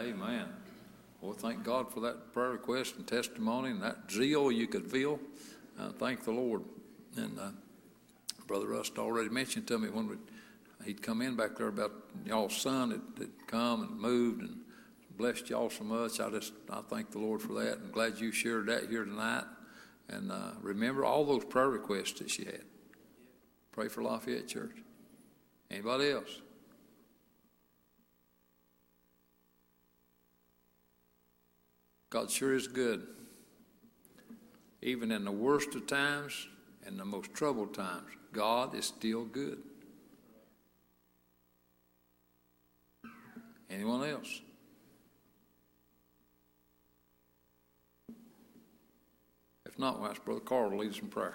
Amen. Well, thank God for that prayer request and testimony and that zeal you could feel. Uh, thank the Lord. And uh, Brother Russ already mentioned to me when we, he'd come in back there about y'all's son that had come and moved and blessed y'all so much. I just I thank the Lord for that. and glad you shared that here tonight. And uh, remember all those prayer requests that she had. Pray for Lafayette Church. Anybody else? God sure is good. Even in the worst of times and the most troubled times, God is still good. Anyone else? If not, we'll ask Brother Carl to lead us in prayer.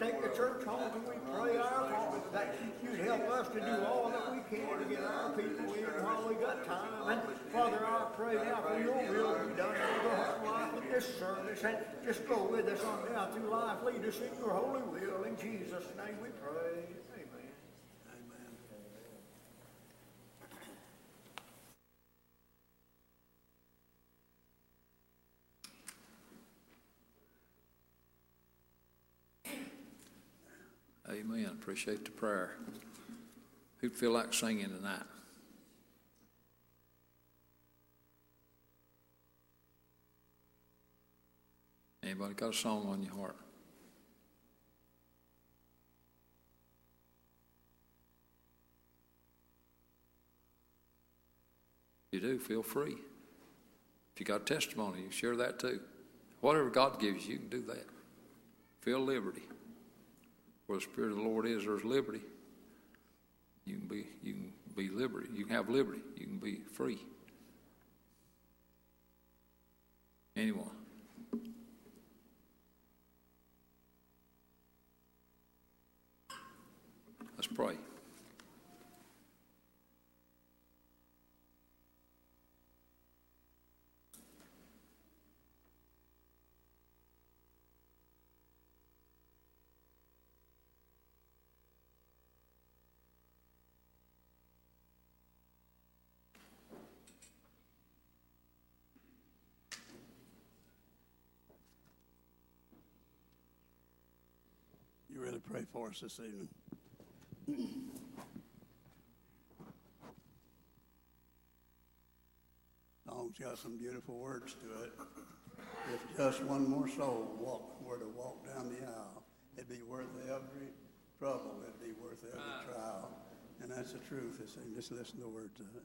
take the church home and we pray our Father that you'd help us to do all that we can to get our people in while we got time. And Father, I pray now for your will be done in the whole life of this service. And just go with us on down through life. Lead us in your holy will. In Jesus' name we pray. Amen. Appreciate the prayer. Who'd feel like singing tonight? Anybody got a song on your heart? You do, feel free. If you got testimony, you share that too. Whatever God gives you, you can do that. Feel liberty. Where the Spirit of the Lord is, there's liberty. You can be, you can be liberty. You can have liberty. You can be free. Anyone? Let's pray. You really pray for us this evening. Song's got some beautiful words to it. If just one more soul walk, were to walk down the aisle, it'd be worth every trouble, it'd be worth every ah. trial. And that's the truth. It's, just listen to the words of it.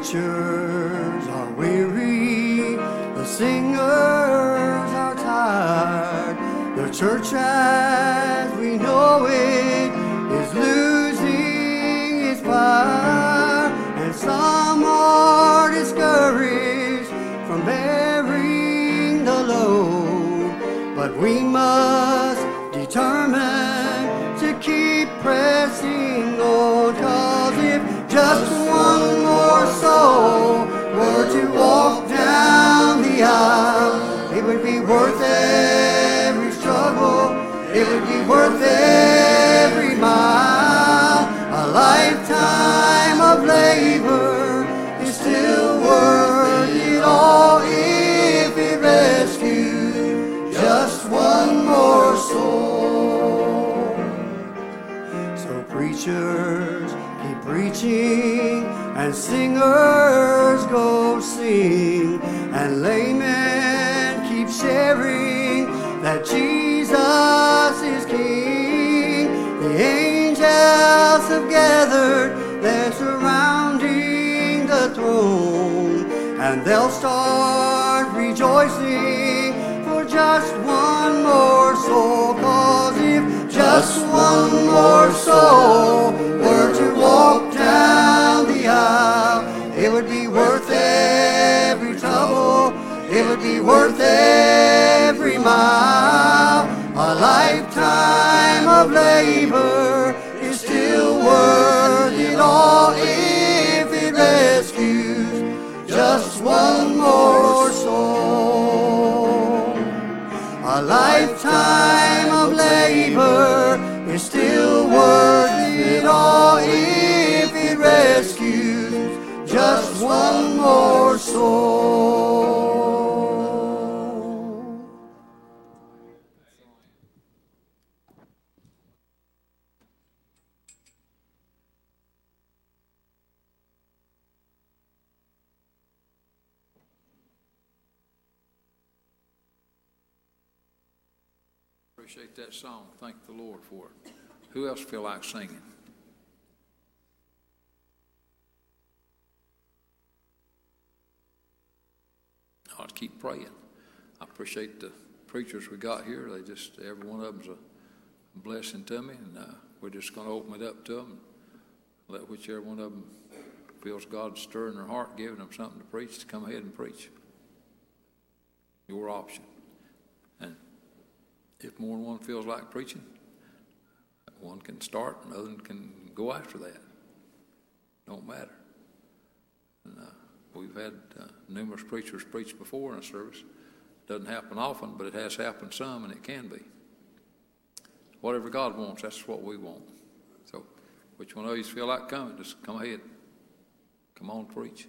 Preachers are weary, the singers are tired. The church as we know it preachers keep preaching and singers go sing and laymen keep sharing that Jesus is King. The angels have gathered, they're surrounding the throne and they'll start rejoicing for just one more soul. Just one more soul were to walk down the aisle, it would be worth every trouble, it would be worth every mile. A lifetime of labor is still worth it all if it rescues just one more A lifetime of labor is still worth it all if it rescues just one more soul. Appreciate that song. Thank the Lord for it. Who else feel like singing? I'll keep praying. I appreciate the preachers we got here. They just, every one of them's a blessing to me, and uh, we're just going to open it up to them. Let whichever one of them feels God stirring their heart, giving them something to preach, to come ahead and preach. Your option. If more than one feels like preaching, one can start, and other can go after that. Don't matter. And, uh, we've had uh, numerous preachers preach before in a service. Doesn't happen often, but it has happened some, and it can be. Whatever God wants, that's what we want. So, which one of you feel like coming? Just come ahead. Come on, preach.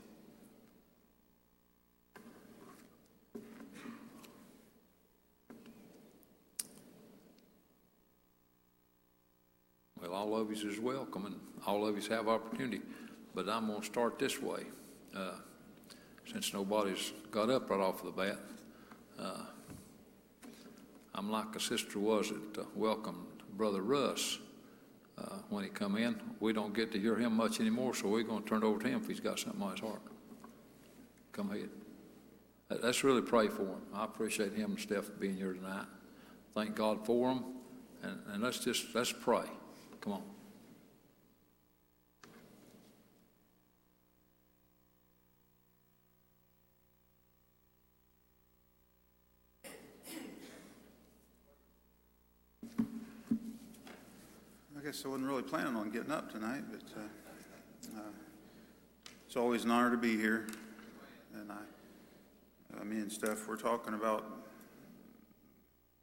Well, all of you is welcome, and all of you have opportunity. But I'm going to start this way. Uh, since nobody's got up right off the bat, uh, I'm like a sister was that uh, welcomed Brother Russ uh, when he come in. We don't get to hear him much anymore, so we're going to turn it over to him if he's got something on his heart. Come ahead. Let- Let's really pray for him. I appreciate him and Steph being here tonight. Thank God for them, and, and let's just let's pray. Come on. I guess I wasn't really planning on getting up tonight, but uh, uh, it's always an honor to be here. And I, uh, me and Steph, we're talking about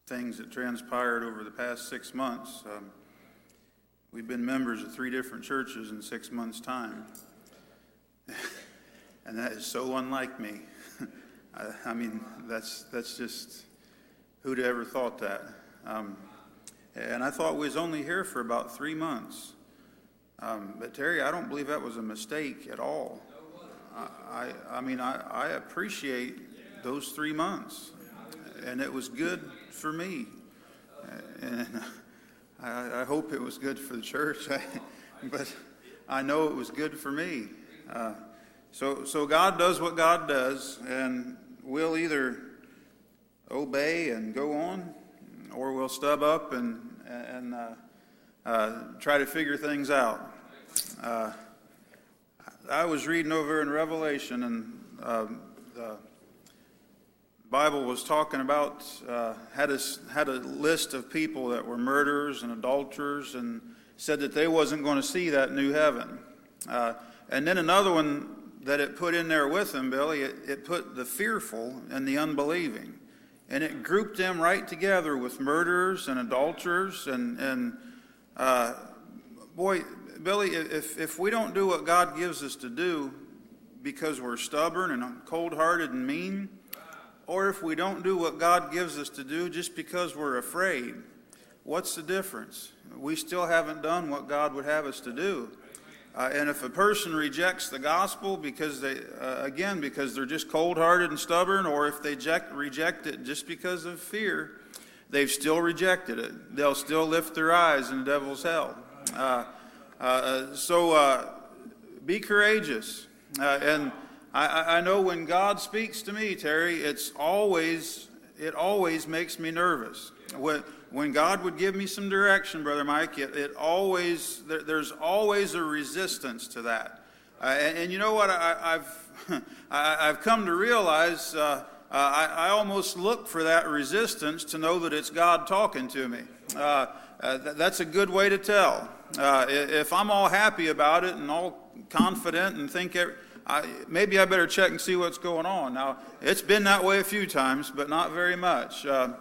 things that transpired over the past six months. Um, we've been members of three different churches in six months' time. and that is so unlike me. I, I mean, that's, that's just, who'd ever thought that? Um, and I thought we was only here for about three months. Um, but Terry, I don't believe that was a mistake at all. I, I, I mean, I, I appreciate those three months, and it was good for me. And I, I hope it was good for the church, but I know it was good for me. Uh, so, so God does what God does, and we'll either obey and go on, or we'll stub up and and uh, uh, try to figure things out. Uh, I was reading over in Revelation, and um, the Bible was talking about uh, had a had a list of people that were murderers and adulterers, and said that they wasn't going to see that new heaven. Uh, and then another one that it put in there with them, Billy, it, it put the fearful and the unbelieving. And it grouped them right together with murderers and adulterers. And, and uh, boy, Billy, if, if we don't do what God gives us to do because we're stubborn and cold hearted and mean, or if we don't do what God gives us to do just because we're afraid, what's the difference? We still haven't done what God would have us to do. Uh, and if a person rejects the gospel because they, uh, again, because they're just cold hearted and stubborn, or if they reject, reject it just because of fear, they've still rejected it. They'll still lift their eyes in the devil's hell. Uh, uh so uh, be courageous. Uh, and I, I know when God speaks to me, Terry, it's always, it always makes me nervous. When, when God would give me some direction, Brother Mike, it, it always, there, there's always a resistance to that. Uh, and, and, you know what? I, have I've come to realize uh, uh, I, I, almost look for that resistance to know that it's God talking to me. Uh, uh, th- that's a good way to tell. Uh, if I'm all happy about it and all confident and think, every, I, maybe I better check and see what's going on. Now, it's been that way a few times, but not very much. Uh,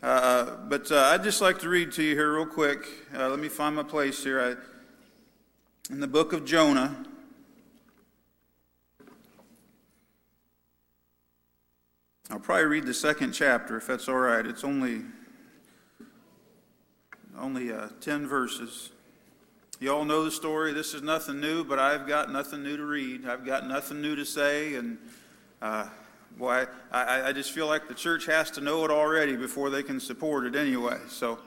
but uh, I'd just like to read to you here, real quick. Uh, let me find my place here. I, in the book of Jonah. I'll probably read the second chapter if that's all right. It's only only uh, 10 verses. You all know the story. This is nothing new, but I've got nothing new to read. I've got nothing new to say, and uh, Boy, I, I just feel like the church has to know it already before they can support it anyway. So,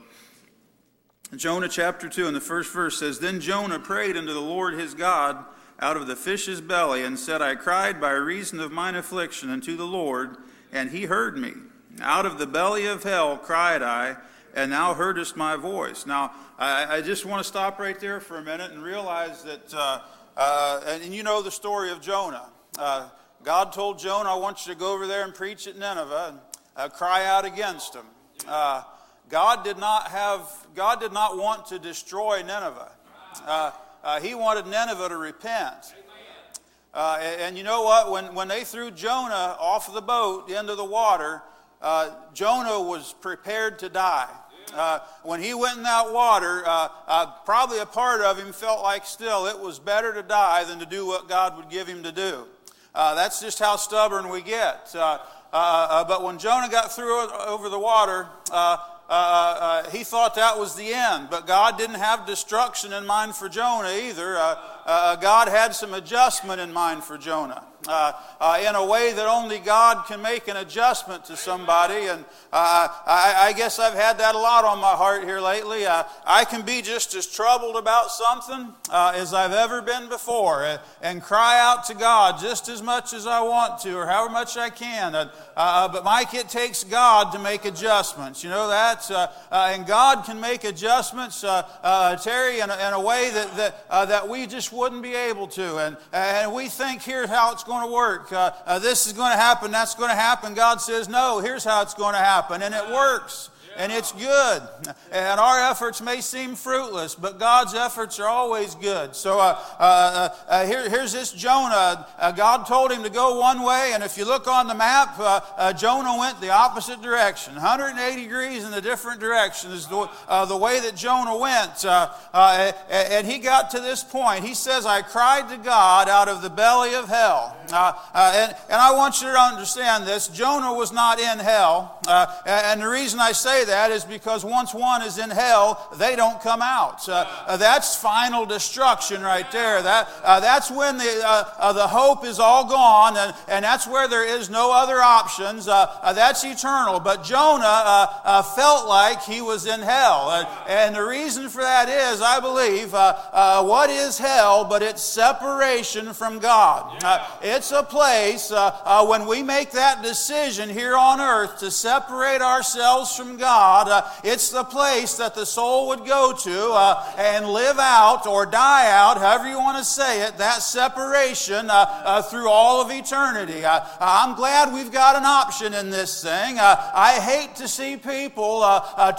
Jonah chapter 2, and the first verse says Then Jonah prayed unto the Lord his God out of the fish's belly, and said, I cried by reason of mine affliction unto the Lord, and he heard me. Out of the belly of hell cried I, and thou heardest my voice. Now, I, I just want to stop right there for a minute and realize that, uh, uh, and you know the story of Jonah. Uh, God told Jonah, I want you to go over there and preach at Nineveh and uh, cry out against them. Uh, God did not have, God did not want to destroy Nineveh. Uh, he wanted Nineveh to repent. And, and, you know what? When, when they threw Jonah off of the boat into the water, uh, Jonah was prepared to die. Uh, when he went in that water, uh, uh, probably a part of him felt like still it was better to die than to do what God would give him to do. Uh, that's just how stubborn we get. Uh, uh, uh but when Jonah got through over the water, uh, uh, he thought that was the end. But God didn't have destruction in mind for Jonah either. God had some adjustment in mind for Jonah uh, uh, in a way that only God can make an adjustment to somebody. And uh, I, I, guess I've had that a lot on my heart here lately. Uh, I can be just as troubled about something uh, as I've ever been before and, and, cry out to God just as much as I want to or however much I can. Uh, but Mike, it takes God to make adjustments. You know that? and God can make adjustments, Terry, in a, in a, way that, that, that we just wouldn't be able to. And, and we think here's how it's going to work. Uh, uh, this is going to happen. That's going to happen. God says, no, here's how it's going to happen. And it works and it's good. And our efforts may seem fruitless, but God's efforts are always good. So uh, uh, uh, uh here, here's this Jonah. Uh, God told him to go one way, and if you look on the map, uh, Jonah went the opposite direction 180 degrees in a different direction is the, the way that Jonah went. and he got to this point. He says, I cried to God out of the belly of hell. and, and I want you to understand this Jonah was not in hell. and the reason I say that is because once one is in hell, they don't come out. Uh, uh, that's final destruction right there. That, uh, that's when the, uh, uh, the hope is all gone, and, and that's where there is no other options. Uh, that's eternal. But Jonah felt like he was in hell. And, and, the reason for that is, I believe, what is hell but it's separation from God? it's a place when we make that decision here on earth to separate ourselves from God God. Uh, it's the place that the soul would go to uh, and live out or die out, however you want to say it, that separation uh, uh, through all of eternity. Uh, I'm glad we've got an option in this thing. I hate to see people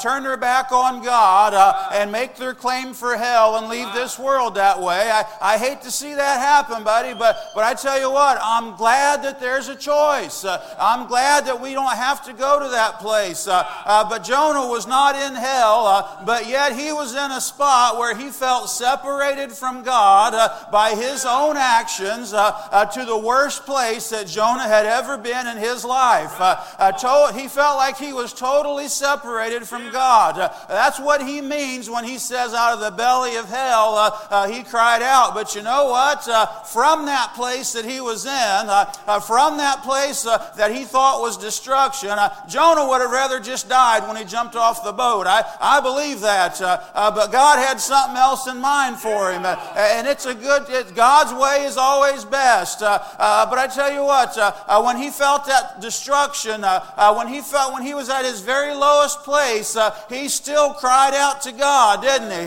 turn their back on God and make their claim for hell and leave this world that way. I, I hate to see that happen, buddy, but, but I tell you what, I'm glad that there's a choice. I'm glad that we don't have to go to that place. but Jonah was not in hell, but yet he was in a spot where he felt separated from God uh, by his own actions uh, uh, to the worst place that Jonah had ever been in his life. Uh, uh, to- he felt like he was totally separated from God. Uh, that's what he means when he says, out of the belly of hell, he cried out. But you know what? from that place that he was in, from that place that he thought was destruction, Jonah would have rather just died when he jumped off the boat. I, I believe that. Uh, uh, but God had something else in mind for him. Uh, and it's a good, it, God's way is always best. Uh, uh, but I tell you what, uh, uh when he felt that destruction, uh, uh, when he felt, when he was at his very lowest place, he still cried out to God, didn't he?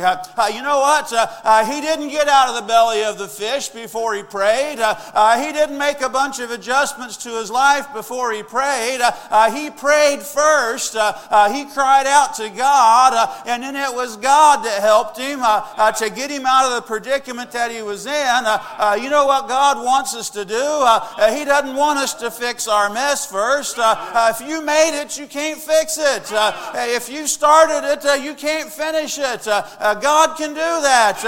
you know what? he didn't get out of the belly of the fish before he prayed. he didn't make a bunch of adjustments to his life before he prayed. he prayed first. Cried out to God, uh, and then it was God that helped him uh, uh, to get him out of the predicament that he was in. Uh, uh, you know what God wants us to do? Uh, uh he doesn't want us to fix our mess first. Uh, uh, if you made it, you can't fix it. if you started it, you can't finish it. God can do that.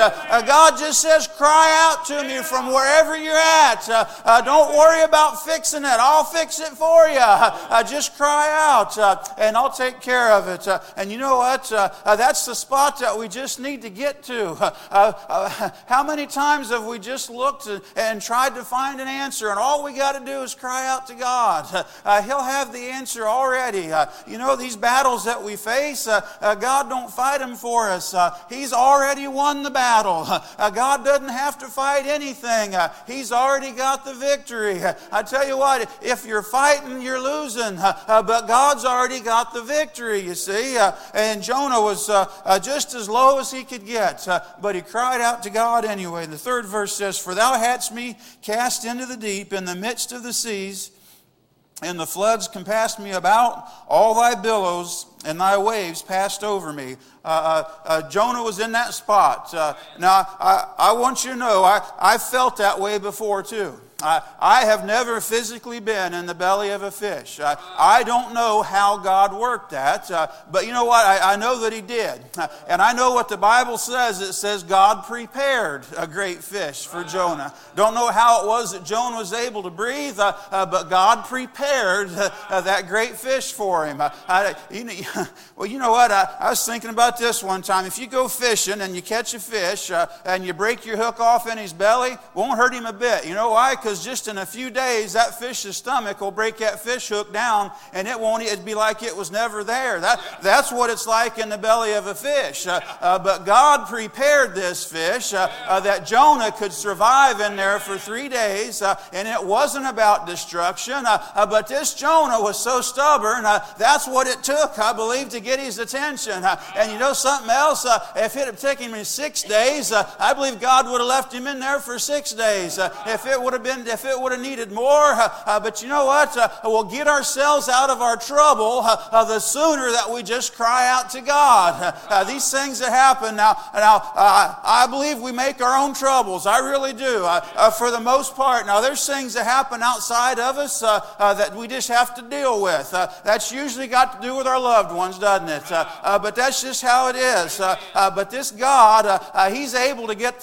God just says, cry out to me from wherever you're at. don't worry about fixing it. I'll fix it for you. just cry out, and I'll take care of it. and you know what? that's the spot that we just need to get to. how many times have we just looked and tried to find an answer, and all we got to do is cry out to God? Uh, he'll have the answer already. Uh, you know, these battles that we face, uh, uh God don't fight them for us. Uh, he's already won the battle. Uh, God doesn't have to fight anything. he's already got the victory. I tell you what, if you're fighting, you're losing. but God's already got the victory, you see. and Jonah was just as low as he could get, but he cried out to God anyway. The third verse says, For thou hadst me cast into the deep in the midst of the seas, and the floods compassed me about, all thy billows and thy waves passed over me. Uh, uh, uh, Jonah was in that spot. Uh, now, I, I want you to know, I, I felt that way before too. I, I have never physically been in the belly of a fish. I, I don't know how God worked that, uh, but you know what? I, I know that He did. Uh, and I know what the Bible says. It says God prepared a great fish for Jonah. Don't know how it was that Jonah was able to breathe, uh, uh but God prepared uh, uh, that great fish for him. You know, well, you know what? I, was thinking about this one time. If you go fishing and you catch a fish and you break your hook off in his belly, won't hurt him a bit. You know why? Because just in a few days, that fish's stomach will break that fish hook down and it won't, it'd be like it was never there. That, that's what it's like in the belly of a fish. Uh, uh, but God prepared this fish uh, uh that Jonah could survive in there for three days, uh, and it wasn't about destruction. Uh, but this Jonah was so stubborn, that's what it took, I believe, to get his attention. and you know something else? if it had taken him six days, I believe God would have left him in there for six days. if it would have been if it would have needed more. Uh, uh, but you know what? Uh, we'll get ourselves out of our trouble uh, uh, the sooner that we just cry out to God. Uh, uh these things that happen now, now uh, I believe we make our own troubles. I really do, uh, for the most part. Now, there's things that happen outside of us that we just have to deal with. that's usually got to do with our loved ones, doesn't it? but that's just how it is. but this God, He's able to get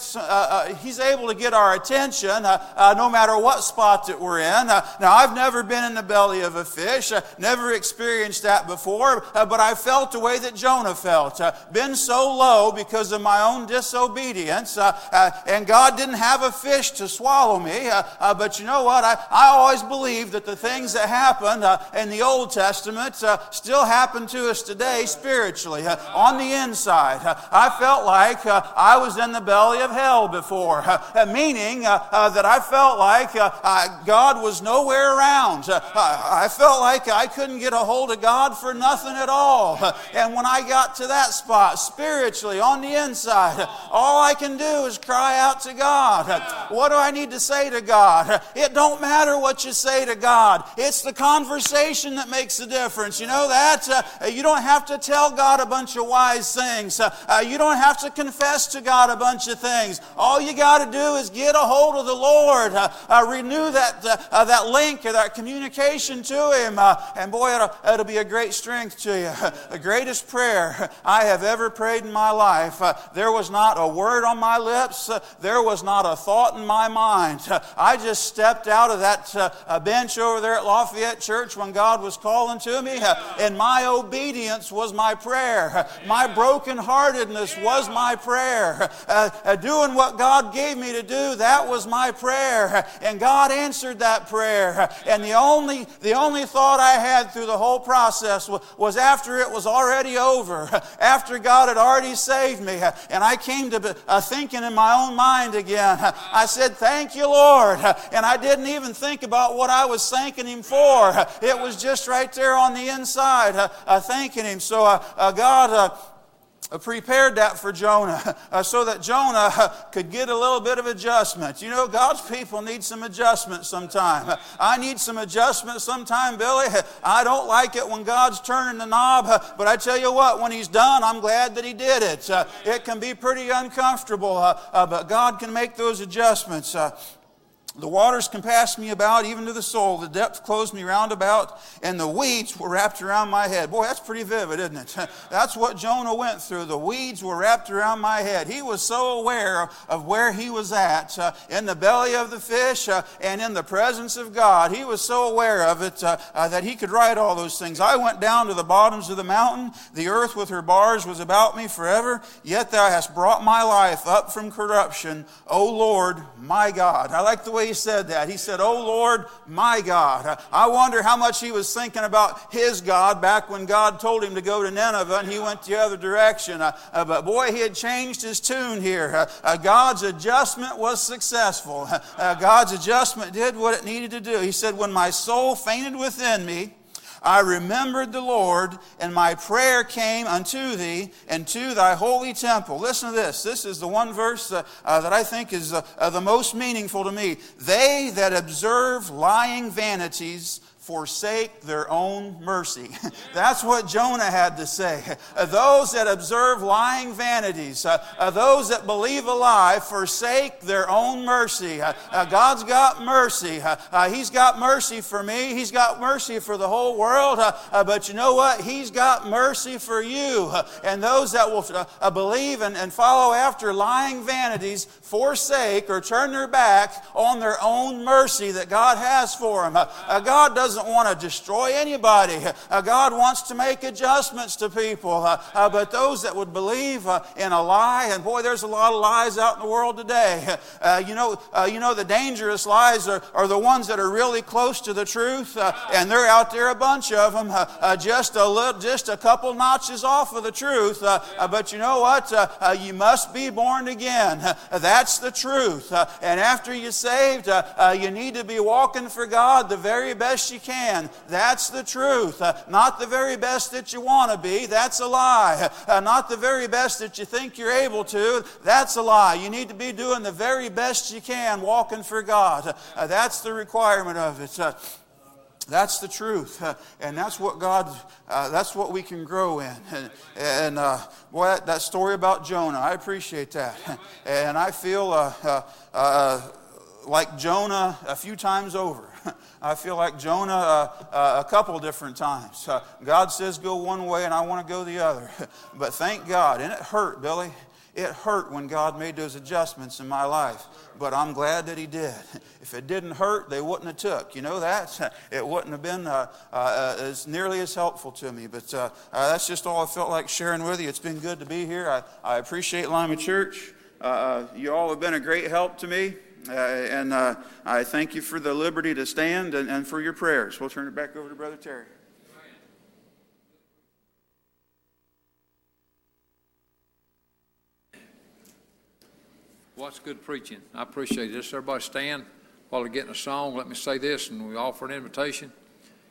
He's able to get our attention no matter matter what spot that we're in. Uh, now, I've never been in the belly of a fish, uh, never experienced that before, uh, but I felt the way that Jonah felt. Uh, been so low because of my own disobedience, uh, uh, and God didn't have a fish to swallow me. but you know what? I, I always believe that the things that happened in the Old Testament still happen to us today spiritually, on the inside. I felt like I was in the belly of hell before, meaning that I felt like like uh, uh, God was nowhere around. Uh, I felt like I couldn't get a hold of God for nothing at all. And when I got to that spot, spiritually, on the inside, all I can do is cry out to God. What do I need to say to God? It don't matter what you say to God. It's the conversation that makes the difference. You know that? Uh, you don't have to tell God a bunch of wise things. Uh, uh, you don't have to confess to God a bunch of things. All you got to do is get a hold of the Lord, uh, uh, renew that, uh, that link or that communication to Him, and boy, it'll, it'll be a great strength to you. the greatest prayer I have ever prayed in my life. there was not a word on my lips, there was not a thought in my mind. I just stepped out of that bench over there at Lafayette Church when God was calling to me, and my obedience was my prayer. My brokenheartedness was my prayer. Uh, uh, doing what God gave me to do, that was my prayer. And God answered that prayer. And the only, the only thought I had through the whole process was, after it was already over, after God had already saved me, and I came to uh, thinking in my own mind again. I said, Thank you, Lord. And I didn't even think about what I was thanking Him for. It was just right there on the inside, uh, thanking Him. So, uh, uh God, uh, prepared that for Jonah uh, so that Jonah uh, could get a little bit of adjustment. You know, God's people need some adjustment sometime. I need some adjustment sometime, Billy. I don't like it when God's turning the knob, but I tell you what, when He's done, I'm glad that He did it. Uh, it can be pretty uncomfortable, uh, uh, but God can make those adjustments. The waters compassed me about, even to the soul. The depth closed me round about, and the weeds were wrapped around my head. Boy, that's pretty vivid, isn't it? That's what Jonah went through. The weeds were wrapped around my head. He was so aware of where he was at uh, in the belly of the fish uh, and in the presence of God. He was so aware of it uh, uh that he could write all those things. I went down to the bottoms of the mountain. The earth with her bars was about me forever. Yet thou hast brought my life up from corruption, O Lord, my God. I like the way he said that. He said, Oh Lord, my God. I wonder how much he was thinking about his God back when God told him to go to Nineveh and he went the other direction. Uh, uh, but boy, he had changed his tune here. Uh, uh God's adjustment was successful. Uh, God's adjustment did what it needed to do. He said, When my soul fainted within me, I remembered the Lord, and my prayer came unto thee and to thy holy temple. Listen to this. This is the one verse uh, uh, that I think is uh, uh the most meaningful to me. They that observe lying vanities forsake their own mercy. That's what Jonah had to say. Those that observe lying vanities, uh, uh, those that believe a lie, forsake their own mercy. Uh, uh God's got mercy. Uh, uh, he's got mercy for me. He's got mercy for the whole world. but you know what? He's got mercy for you. and those that will believe and follow after lying vanities forsake or turn their back on their own mercy that God has for them. God doesn't want to destroy anybody. Uh, God wants to make adjustments to people. Uh, uh, but those that would believe uh, in a lie, and boy, there's a lot of lies out in the world today. Uh, you know, uh, you know the dangerous lies are, are the ones that are really close to the truth, and they're out there a bunch of them, just a little, just a couple notches off of the truth. but you know what? you must be born again. That's the truth. and after you're saved, you need to be walking for God the very best you can. That's the truth. Uh, not the very best that you want to be. That's a lie. Uh, not the very best that you think you're able to. That's a lie. You need to be doing the very best you can, walking for God. Uh, that's the requirement of it. Uh, that's the truth, uh, and that's what God, uh, that's what we can grow in. And, and uh, boy, that, that, story about Jonah, I appreciate that. And I feel uh, uh, like Jonah a few times over. I feel like Jonah uh, uh, a couple different times. Uh, God says go one way and I want to go the other. but thank God. And it hurt, Billy. It hurt when God made those adjustments in my life. But I'm glad that He did. If it didn't hurt, they wouldn't have took. You know that? It wouldn't have been uh, uh, as nearly as helpful to me. But uh, that's just all I felt like sharing with you. It's been good to be here. I, I appreciate Lima Church. you all have been a great help to me. Uh, and uh, I thank you for the liberty to stand and, and for your prayers. We'll turn it back over to Brother Terry. What's good preaching? I appreciate this. Everybody stand. while we're getting a song, let me say this and we offer an invitation.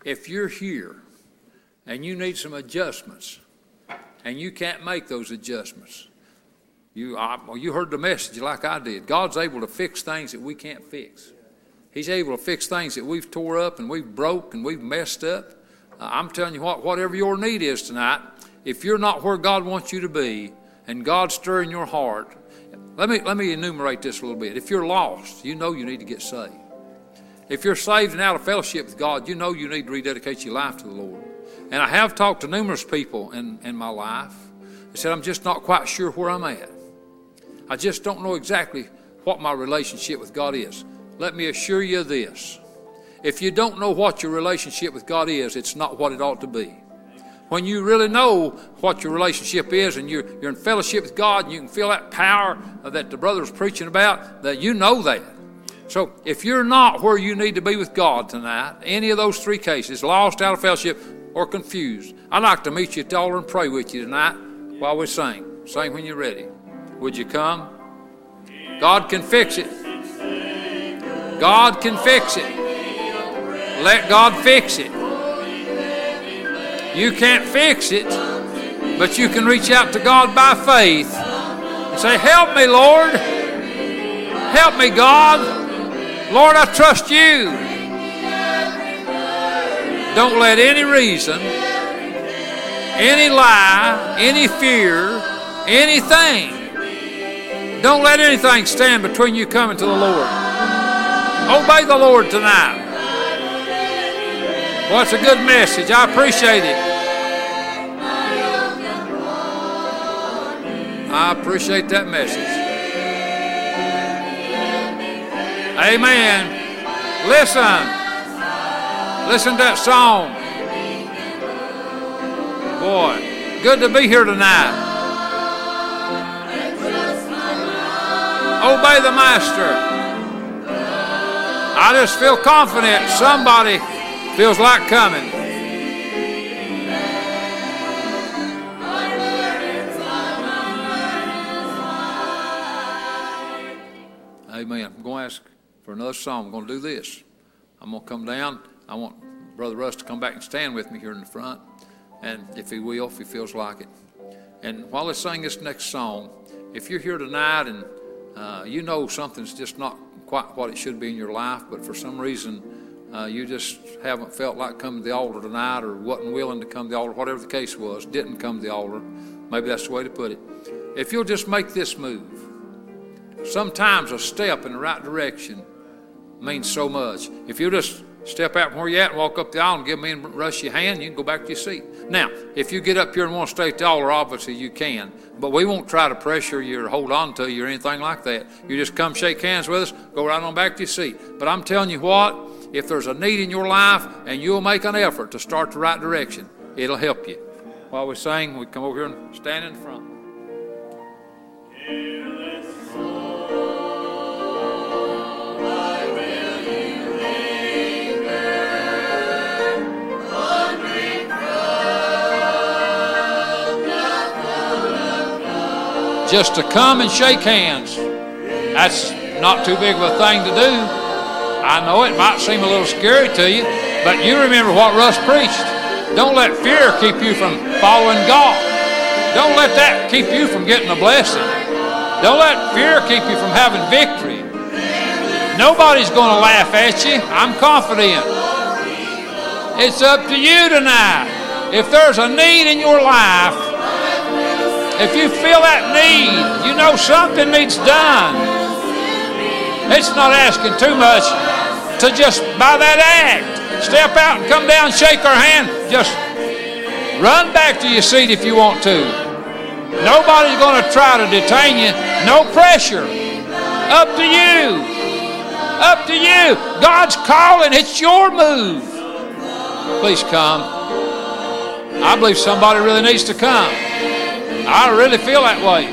If you're here and you need some adjustments and you can't make those adjustments, you, I, well, you heard the message like I did. God's able to fix things that we can't fix. He's able to fix things that we've tore up and we've broke and we've messed up. Uh, I'm telling you what, whatever your need is tonight, if you're not where God wants you to be and God's stirring your heart, let me, let me enumerate this a little bit. If you're lost, you know you need to get saved. If you're saved and out of fellowship with God, you know you need to rededicate your life to the Lord. And I have talked to numerous people in, in my life. They said, I'm just not quite sure where I'm at. I just don't know exactly what my relationship with God is. Let me assure you this. If you don't know what your relationship with God is, it's not what it ought to be. When you really know what your relationship is and you're, you're in fellowship with God and you can feel that power that the brother was preaching about, that you know that. So if you're not where you need to be with God tonight, any of those three cases, lost, out of fellowship, or confused, I'd like to meet you at the altar and pray with you tonight while we sing. Sing when you're ready. Would you come? God can fix it. God can fix it. Let God fix it. You can't fix it, but you can reach out to God by faith and say, Help me, Lord. Help me, God. Lord, I trust you. Don't let any reason, any lie, any fear, anything, don't let anything stand between you coming to the Lord. Obey the Lord tonight. Well, it's a good message. I appreciate it. I appreciate that message. Amen. Listen. Listen to that song. Boy, good to be here tonight. Obey the Master. I just feel confident somebody feels like coming. Amen. I'm going to ask for another song. I'm going to do this. I'm going to come down. I want Brother Russ to come back and stand with me here in the front. And if he will, if he feels like it. And while I sing this next song, if you're here tonight and uh, you know something's just not quite what it should be in your life, but for some reason uh, you just haven't felt like coming to the altar tonight or wasn't willing to come to the altar, whatever the case was, didn't come to the altar, maybe that's the way to put it. If you'll just make this move, sometimes a step in the right direction means so much. If you just step out from where you're at and walk up the aisle and give me and Russ your hand, you can go back to your seat. Now, if you get up here and want to stay at the altar, obviously you can. But we won't try to pressure you or hold on to you or anything like that. You just come shake hands with us, go right on back to your seat. But I'm telling you what, if there's a need in your life and you'll make an effort to start the right direction, it'll help you. While we sing, we come over here and stand in front. just to come and shake hands. That's not too big of a thing to do. I know it might seem a little scary to you, but you remember what Russ preached. Don't let fear keep you from following God. Don't let that keep you from getting a blessing. Don't let fear keep you from having victory. Nobody's going to laugh at you. I'm confident. It's up to you tonight. If there's a need in your life, if you feel that need, you know something needs done. It's not asking too much to just by that act. Step out and come down, shake our hand. Just run back to your seat if you want to. Nobody's going to try to detain you. No pressure. Up to you. Up to you. God's calling. It's your move. Please come. I believe somebody really needs to come. I really feel that way.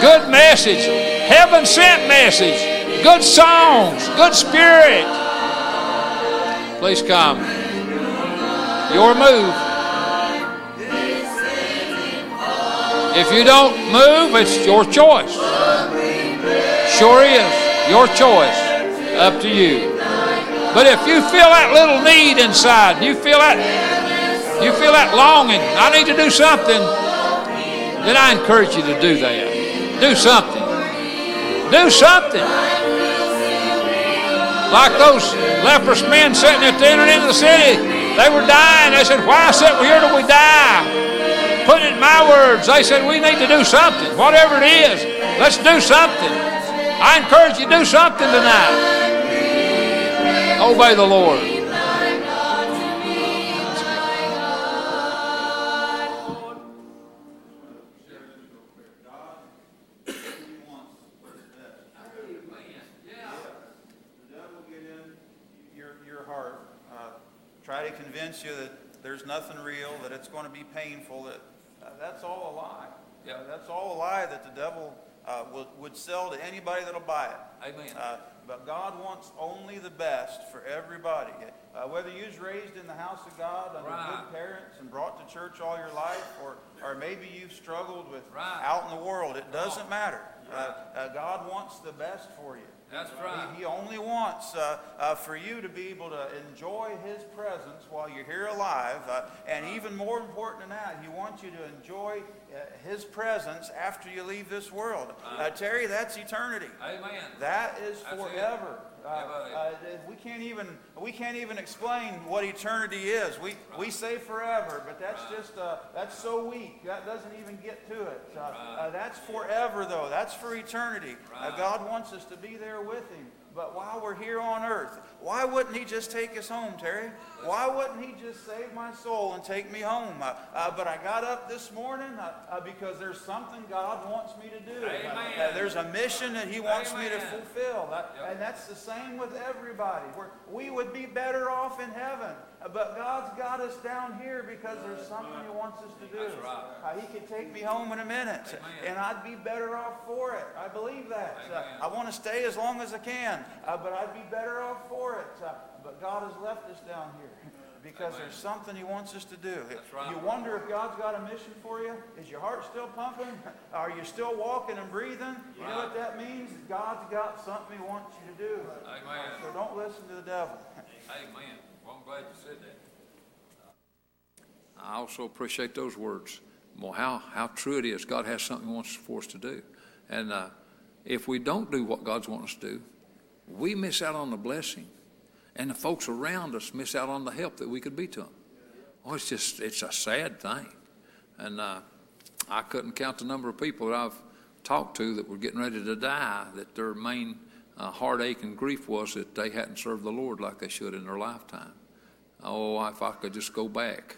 Good message, heaven sent message, good songs, good spirit. Please come. Your move. If you don't move, it's your choice. Sure is. Your choice. Up to you. But if you feel that little need inside, you feel that you feel that longing, I need to do something, then I encourage you to do that. Do something. Do something. Like those leprous men sitting at the entrance of the city, they were dying. They said, Why sit here till we die? Put it in my words. They said, We need to do something. Whatever it is, let's do something. I encourage you to do something tonight. Obey the Lord. Convince you that there's nothing real, that it's going to be painful, that uh, that's all a lie. Yeah. Uh, that's all a lie that the devil uh, would, would sell to anybody that'll buy it. Amen. Uh, but God wants only the best for everybody. Uh, whether you was raised in the house of God under right. good parents and brought to church all your life, or, or maybe you've struggled with right. out in the world, it doesn't matter. Uh, uh, God wants the best for you. That's right. He, he only wants uh, uh, for you to be able to enjoy His presence while you're here alive. Uh, and even more important than that, He wants you to enjoy His presence after you leave this world. Uh, Terry, that's eternity. Amen. That is forever. Uh, uh, we can't even we can't even explain what eternity is. We we say forever, but that's just uh, that's so weak. That doesn't even get to it. Uh, uh, that's forever, though. That's for eternity. Uh, God wants us to be there with Him. But while we're here on earth, why wouldn't He just take us home, Terry? Why wouldn't He just save my soul and take me home? Uh, uh, but I got up this morning uh, uh because there's something God wants me to do. Uh, there's a mission that He wants Amen. me to fulfill. Yep. And that's the same with everybody. We're, we would be better off in heaven. Uh, but God's got us down here because there's something He wants us to do. Right. Uh, he could take me home in a minute, Amen. and I'd be better off for it. I believe that. Uh, I want to stay as long as I can, uh, but I'd be better off for it. but God has left us down here because Amen. there's something He wants us to do. Right. You wonder if God's got a mission for you. Is your heart still pumping? Are you still walking and breathing? You right. know what that means? God's got something He wants you to do. Amen. So don't listen to the devil. Amen. Well, I'm glad you said that. I also appreciate those words. Well, how, how true it is. God has something He wants for us to do. And uh, if we don't do what God's wanting us to do, we miss out on the blessing and the folks around us miss out on the help that we could be to them. Oh, it's just, it's a sad thing. And uh, I couldn't count the number of people that I've talked to that were getting ready to die, that their main uh, heartache and grief was that they hadn't served the Lord like they should in their lifetime. Oh, if I could just go back.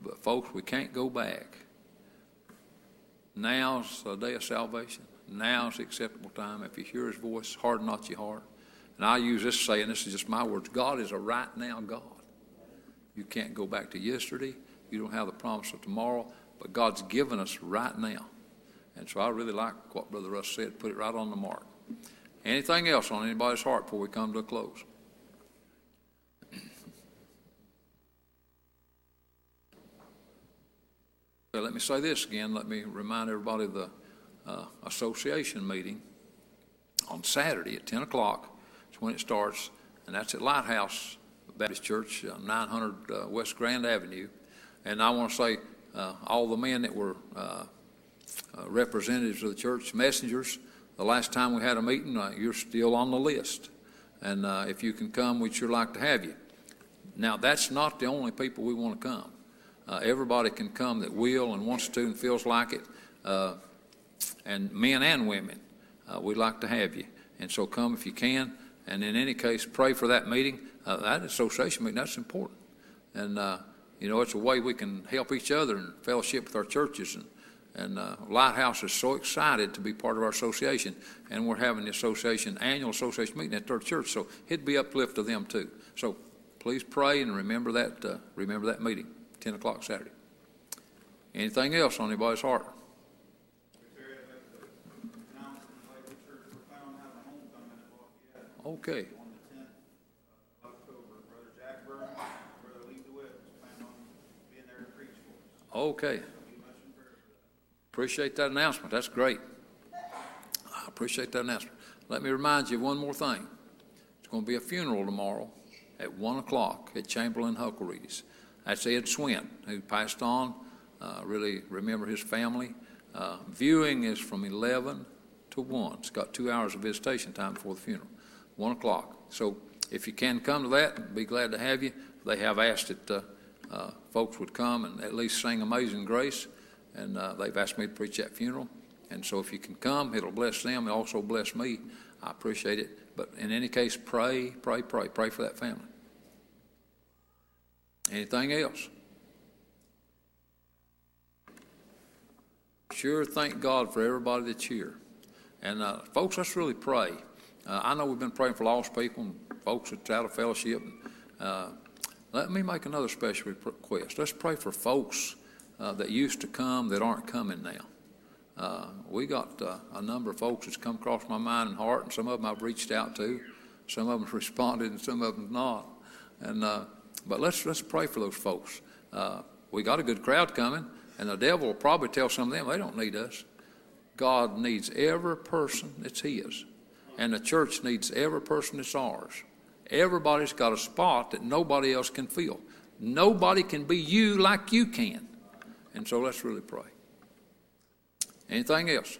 But, folks, we can't go back. Now's the day of salvation. Now's the acceptable time. If you hear his voice, harden not your heart. And I use this saying, this is just my words God is a right now God. You can't go back to yesterday. You don't have the promise of tomorrow, but God's given us right now. And so I really like what Brother Russ said, put it right on the mark. Anything else on anybody's heart before we come to a close? Let me say this again. Let me remind everybody of the uh, association meeting on Saturday at 10 o'clock when it starts, and that's at Lighthouse Baptist Church, uh, 900 uh, West Grand Avenue. And I want to say uh, all the men that were uh, uh, representatives of the church, messengers, the last time we had a meeting, you're still on the list. And if you can come, we'd sure like to have you. Now, that's not the only people we want to come. Everybody can come that will and wants to and feels like it, and men and women. we'd like to have you. And so come if you can. And in any case, pray for that meeting. Uh, that association meeting, that's important. And, uh, you know, it's a way we can help each other and fellowship with our churches. And, and uh, Lighthouse is so excited to be part of our association. And we're having the association, annual association meeting at their church. So it'd be uplift to them too. So please pray and remember that, uh, remember that meeting, 10 o'clock Saturday. Anything else on anybody's heart? Okay. Okay. Appreciate that announcement. That's great. I appreciate that announcement. Let me remind you of one more thing. It's going to be a funeral tomorrow at 1 o'clock at Chamberlain Huckleree's. That's Ed Swint, who passed on. Uh, really remember his family. Uh, viewing is from 11 to 1. It's got two hours of visitation time before the funeral, 1 o'clock. So if you can come to that, be glad to have you. They have asked that uh, uh, folks would come and at least sing Amazing Grace, and uh, they've asked me to preach that funeral. And so if you can come, it'll bless them. It'll also bless me. I appreciate it. But in any case, pray, pray, pray, pray for that family. Anything else? Sure, thank God for everybody that's here. And uh, folks, let's really pray. Uh, I know we've been praying for lost people and folks that's out of fellowship. Uh, let me make another special request. Let's pray for folks uh, that used to come that aren't coming now. Uh, we got uh, a number of folks that's come across my mind and heart, and some of them I've reached out to. Some of them responded, and some of them not. And but let's let's pray for those folks. Uh, we got a good crowd coming. And the devil will probably tell some of them they don't need us. God needs every person that's His. And the church needs every person that's ours. Everybody's got a spot that nobody else can fill. Nobody can be you like you can. And so let's really pray. Anything else?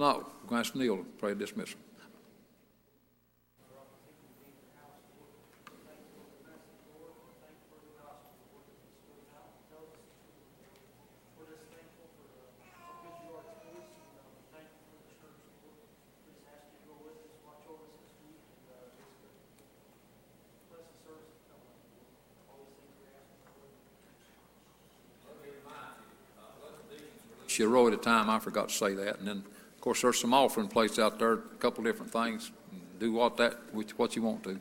No. I'm going to ask Neil to pray dismissal. a row at a time. I forgot to say that. And then, of course, there's some offering plates out there, a couple different things. Do what that what you want to.